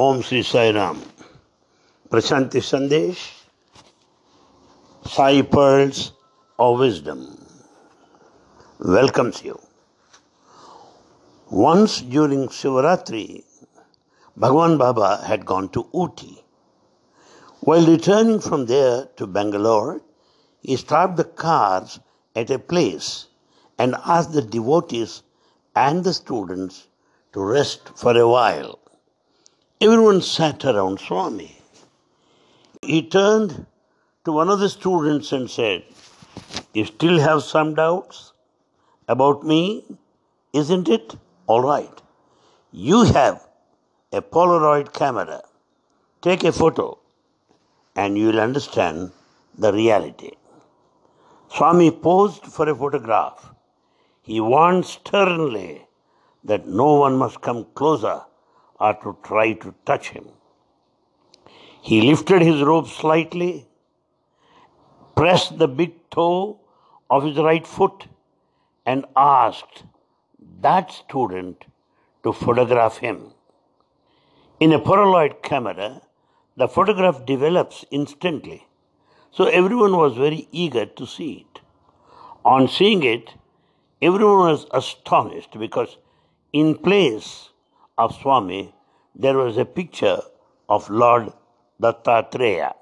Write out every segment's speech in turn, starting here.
Om Sri Sai Ram. Prashanti Sandesh, Sai Pearls of Wisdom welcomes you. Once during Shivaratri, Bhagwan Baba had gone to Ooty. While returning from there to Bangalore, he stopped the cars at a place and asked the devotees and the students to rest for a while. Everyone sat around Swami. He turned to one of the students and said, You still have some doubts about me, isn't it? All right. You have a Polaroid camera. Take a photo and you will understand the reality. Swami posed for a photograph. He warned sternly that no one must come closer or to try to touch him. He lifted his robe slightly, pressed the big toe of his right foot, and asked that student to photograph him. In a Polaroid camera, the photograph develops instantly, so everyone was very eager to see it. On seeing it, everyone was astonished because in place of Swami, there was a picture of Lord Dattatreya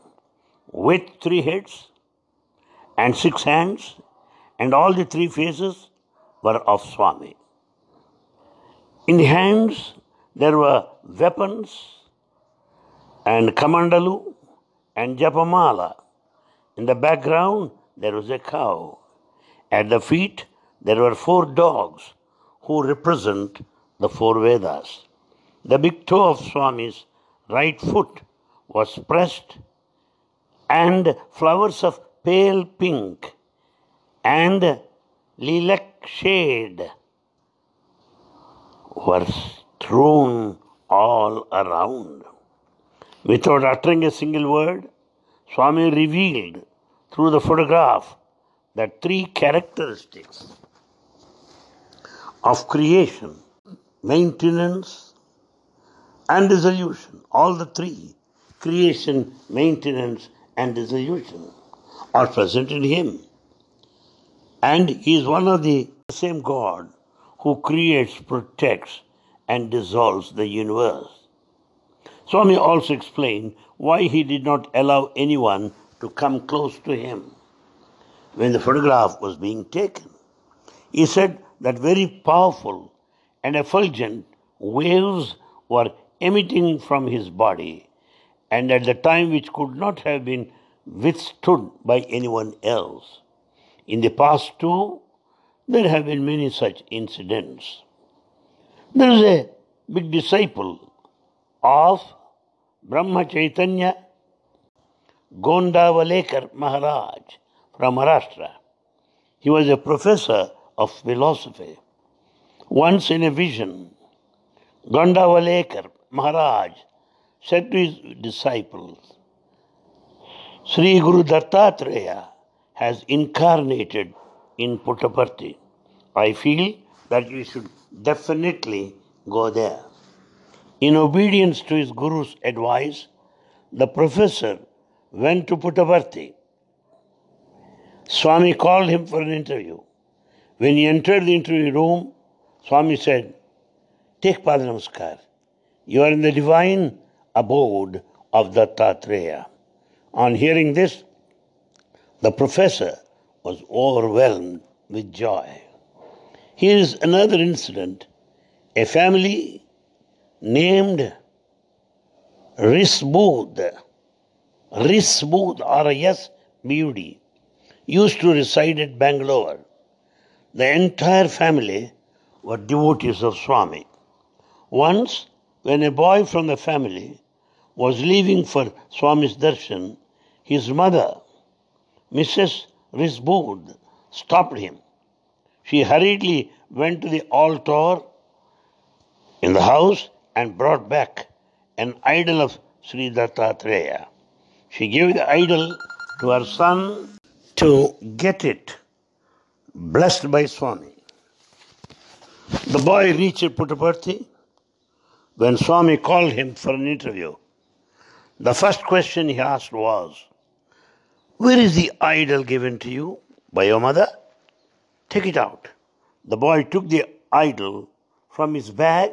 with three heads and six hands, and all the three faces were of Swami. In the hands, there were weapons and kamandalu and japamala. In the background, there was a cow. At the feet, there were four dogs who represent the four Vedas. The big toe of Swami's right foot was pressed, and flowers of pale pink and lilac shade were strewn all around. Without uttering a single word, Swami revealed through the photograph that three characteristics of creation, maintenance, and dissolution, all the three creation, maintenance, and dissolution are present in him. And he is one of the same God who creates, protects, and dissolves the universe. Swami also explained why he did not allow anyone to come close to him when the photograph was being taken. He said that very powerful and effulgent waves were emitting from his body, and at the time which could not have been withstood by anyone else. In the past, too, there have been many such incidents. There is a big disciple of Brahma Chaitanya Gondavalekar Maharaj from Maharashtra. He was a professor of philosophy. Once in a vision, Gondavalekar Maharaj said to his disciples, Sri Guru Dattatreya has incarnated in Puttaparthi. I feel that we should definitely go there. In obedience to his Guru's advice, the professor went to Puttaparthi. Swami called him for an interview. When he entered the interview room, Swami said, Take Padnamaskar. You are in the divine abode of Dattatreya. On hearing this, the professor was overwhelmed with joy. Here is another incident. A family named Risbud, Risbud, R-I-S, B-U-D, used to reside at Bangalore. The entire family were devotees of Swami. Once, when a boy from the family was leaving for Swami's darshan, his mother, Mrs. Risbud, stopped him. She hurriedly went to the altar in the house and brought back an idol of Sri Dattatreya. She gave the idol to her son to get it blessed by Swami. The boy reached Puttaparthi. When Swami called him for an interview. The first question he asked was, Where is the idol given to you by your mother? Take it out. The boy took the idol from his bag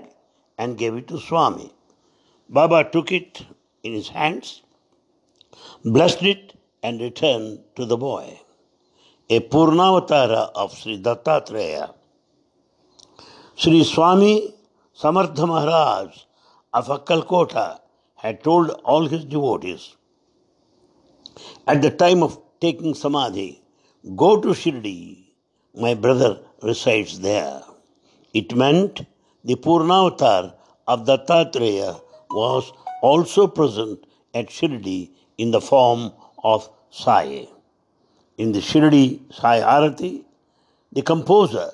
and gave it to Swami. Baba took it in his hands, blessed it, and returned to the boy. A Purnavatara of Sri Dattatreya. Sri Swami Samartha Maharaj of Akkalkota had told all his devotees at the time of taking Samadhi, go to Shirdi, my brother resides there. It meant the Purnavatar of Dattatreya was also present at Shirdi in the form of Sai. In the Shirdi Sai Arati, the composer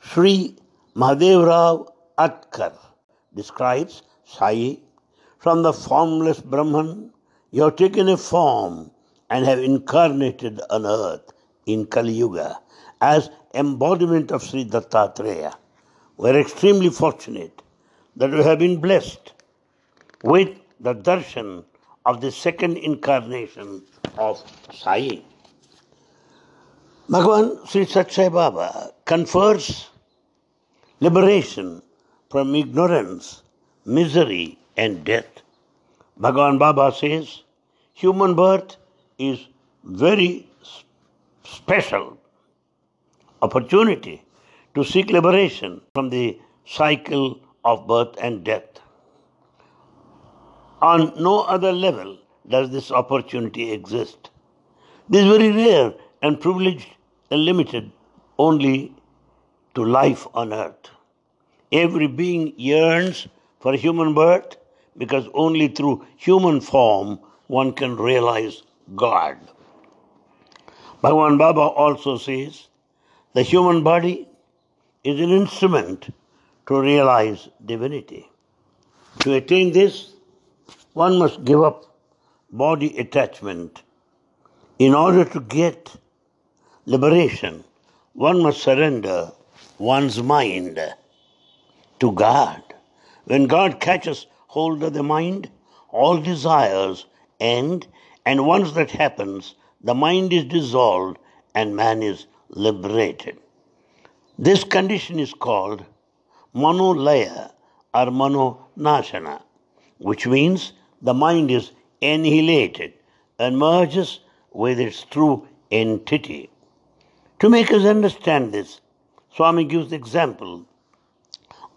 Sri Mahadevrao Atkar describes Sai from the formless Brahman, you have taken a form and have incarnated on earth in Kali Yuga as embodiment of Sri Dattatreya. We are extremely fortunate that we have been blessed with the darshan of the second incarnation of Sai. Bhagavan Sri Satsai Baba confers liberation from ignorance, misery, and death. Bhagavan Baba says human birth is very special opportunity to seek liberation from the cycle of birth and death. On no other level does this opportunity exist. This is very rare and privileged and limited only to life on earth. Every being yearns for human birth because only through human form one can realize God. Bhagavan Baba also says the human body is an instrument to realize divinity. To attain this, one must give up body attachment. In order to get liberation, one must surrender one's mind to God. When God catches hold of the mind, all desires end, and once that happens, the mind is dissolved and man is liberated. This condition is called manolaya or manonashana, which means the mind is annihilated and merges with its true entity. To make us understand this, Swami gives the example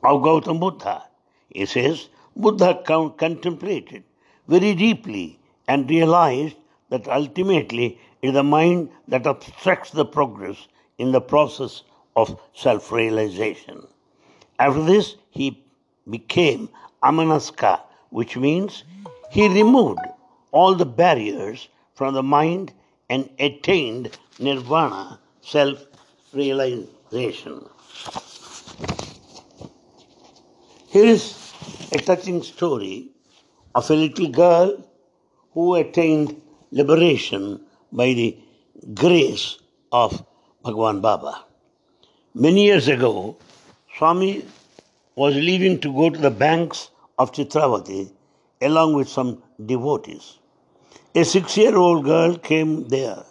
of Gautama Buddha. He says, Buddha contemplated very deeply and realized that ultimately it is the mind that obstructs the progress in the process of self realization. After this, he became Amanaska, which means he removed all the barriers from the mind and attained nirvana, self realization. Here is a touching story of a little girl who attained liberation by the grace of Bhagwan Baba. Many years ago, Swami was leaving to go to the banks of Chitravati along with some devotees. A six year old girl came there.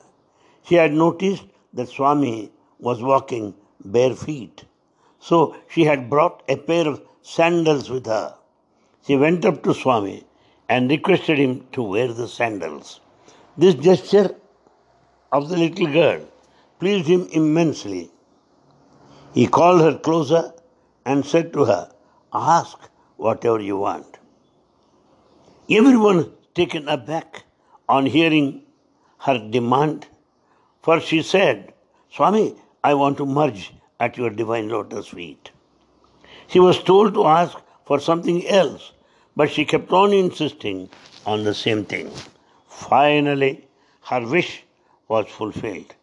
She had noticed that Swami was walking bare feet. So she had brought a pair of sandals with her. She went up to Swami and requested him to wear the sandals. This gesture of the little girl pleased him immensely. He called her closer and said to her, Ask whatever you want. Everyone taken aback on hearing her demand, for she said, Swami, I want to merge at your divine lotus feet. She was told to ask for something else, but she kept on insisting on the same thing. Finally, her wish was fulfilled.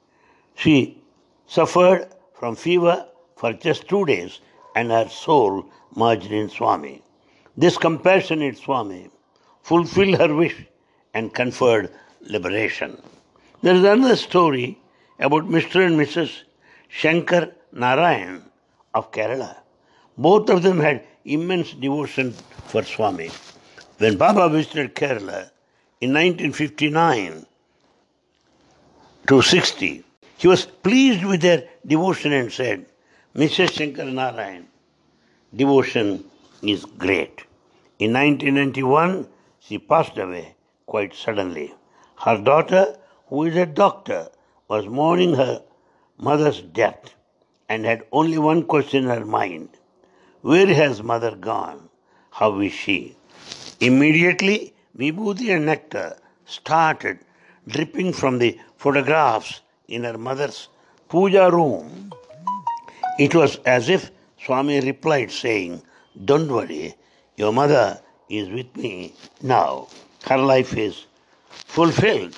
She suffered from fever for just two days and her soul merged in Swami. This compassionate Swami fulfilled her wish and conferred liberation. There is another story about Mr. and Mrs. Shankar Narayan of Kerala. Both of them had immense devotion for Swami. When Baba visited Kerala in 1959 to 60, he was pleased with their devotion and said, Mrs. Shankar Narayan, devotion is great. In 1991, she passed away quite suddenly. Her daughter, who is a doctor, was mourning her mother's death and had only one question in her mind Where has mother gone? How is she? Immediately, Vibhuti and nectar started dripping from the photographs in her mother's puja room. It was as if Swami replied, saying, Don't worry, your mother is with me now. Her life is fulfilled.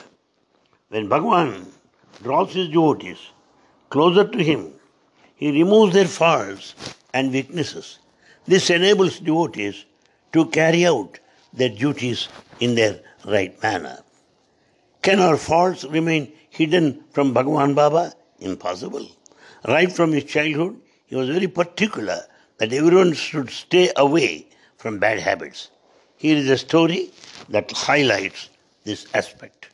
When Bhagwan draws his devotees closer to him, he removes their faults and weaknesses. This enables devotees to carry out their duties in their right manner. Can our faults remain hidden from Bhagavan Baba? Impossible. Right from his childhood, he was very particular that everyone should stay away from bad habits. Here is a story that highlights this aspect.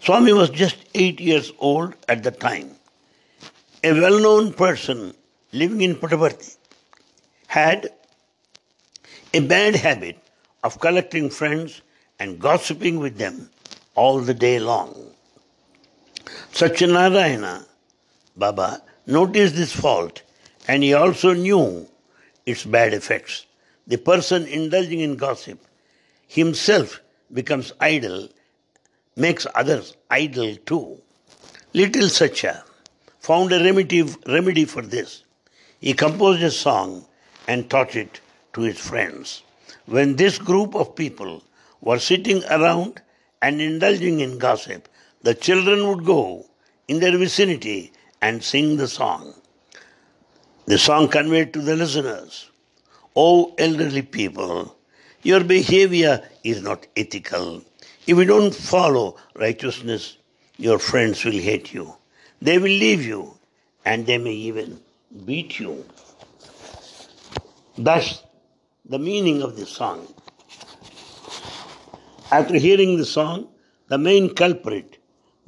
Swami was just eight years old at the time. A well known person living in Puttaparthi had a bad habit of collecting friends and gossiping with them all the day long. Satyanarayana Baba noticed this fault and he also knew its bad effects. The person indulging in gossip himself becomes idle, makes others idle too. Little Satya found a remedy, remedy for this. He composed a song and taught it to his friends. When this group of people were sitting around and indulging in gossip, the children would go in their vicinity and sing the song. The song conveyed to the listeners, O elderly people, your behavior is not ethical. If you don't follow righteousness, your friends will hate you. They will leave you and they may even beat you. That's the meaning of the song. After hearing the song, the main culprit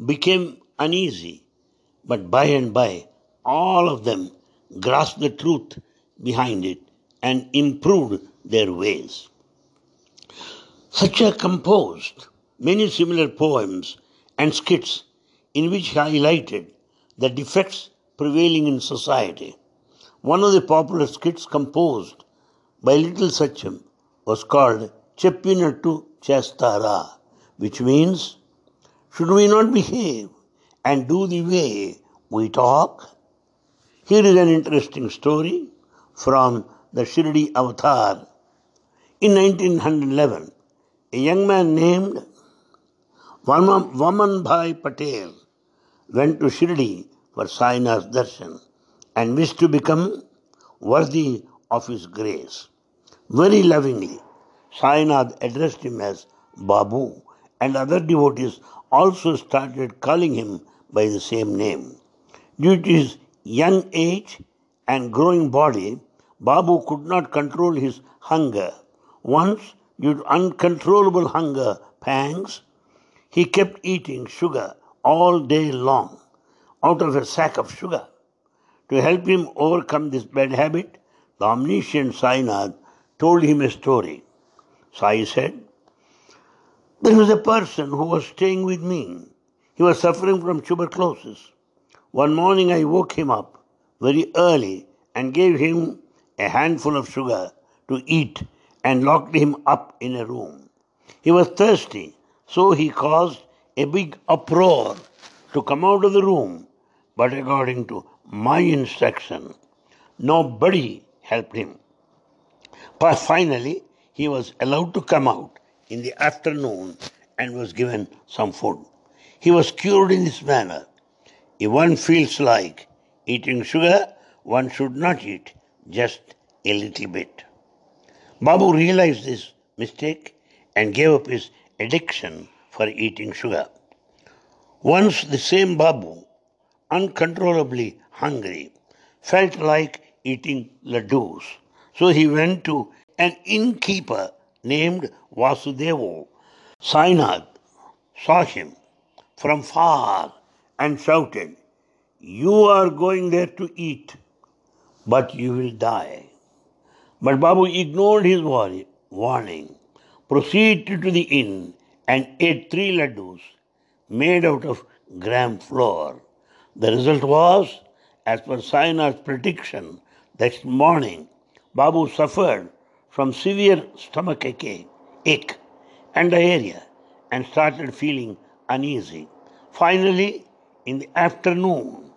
became uneasy, but by and by, all of them grasped the truth behind it and improved their ways. Satya composed many similar poems and skits in which he highlighted the defects prevailing in society. One of the popular skits composed by Little Satyam was called Cheppinattu Chastara, which means, should we not behave and do the way we talk? Here is an interesting story from the Shirdi Avatar. In 1911, a young man named Vaman Bhai Patel went to Shirdi for Sainath's darshan and wished to become worthy of his grace. Very lovingly, Sainath addressed him as Babu, and other devotees also started calling him by the same name. Due to his young age and growing body, Babu could not control his hunger. Once, due to uncontrollable hunger pangs, he kept eating sugar all day long out of a sack of sugar. To help him overcome this bad habit, the omniscient Sainath told him a story. Sai said, There was a person who was staying with me. He was suffering from tuberculosis. One morning I woke him up very early and gave him a handful of sugar to eat and locked him up in a room. He was thirsty, so he caused a big uproar to come out of the room, but according to my instruction, nobody helped him. But finally, he was allowed to come out in the afternoon and was given some food. He was cured in this manner. If one feels like eating sugar, one should not eat just a little bit. Babu realized this mistake and gave up his addiction for eating sugar. Once the same Babu, uncontrollably hungry, felt like eating laddus. So he went to an innkeeper named Vasudevo. Sainath saw him from far and shouted, You are going there to eat, but you will die. But Babu ignored his warning, proceeded to the inn, and ate three laddus made out of gram flour. The result was, as per Sainath's prediction, that morning Babu suffered from severe stomach ache and diarrhea and started feeling uneasy. Finally, in the afternoon,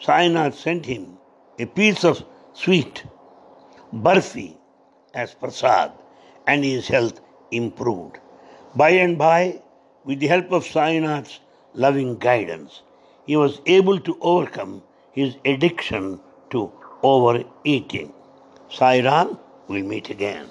Sainath sent him a piece of sweet barfi as prasad and his health improved. By and by, with the help of Sainath's loving guidance, he was able to overcome his addiction to overeating. Sai Ram, we'll meet again.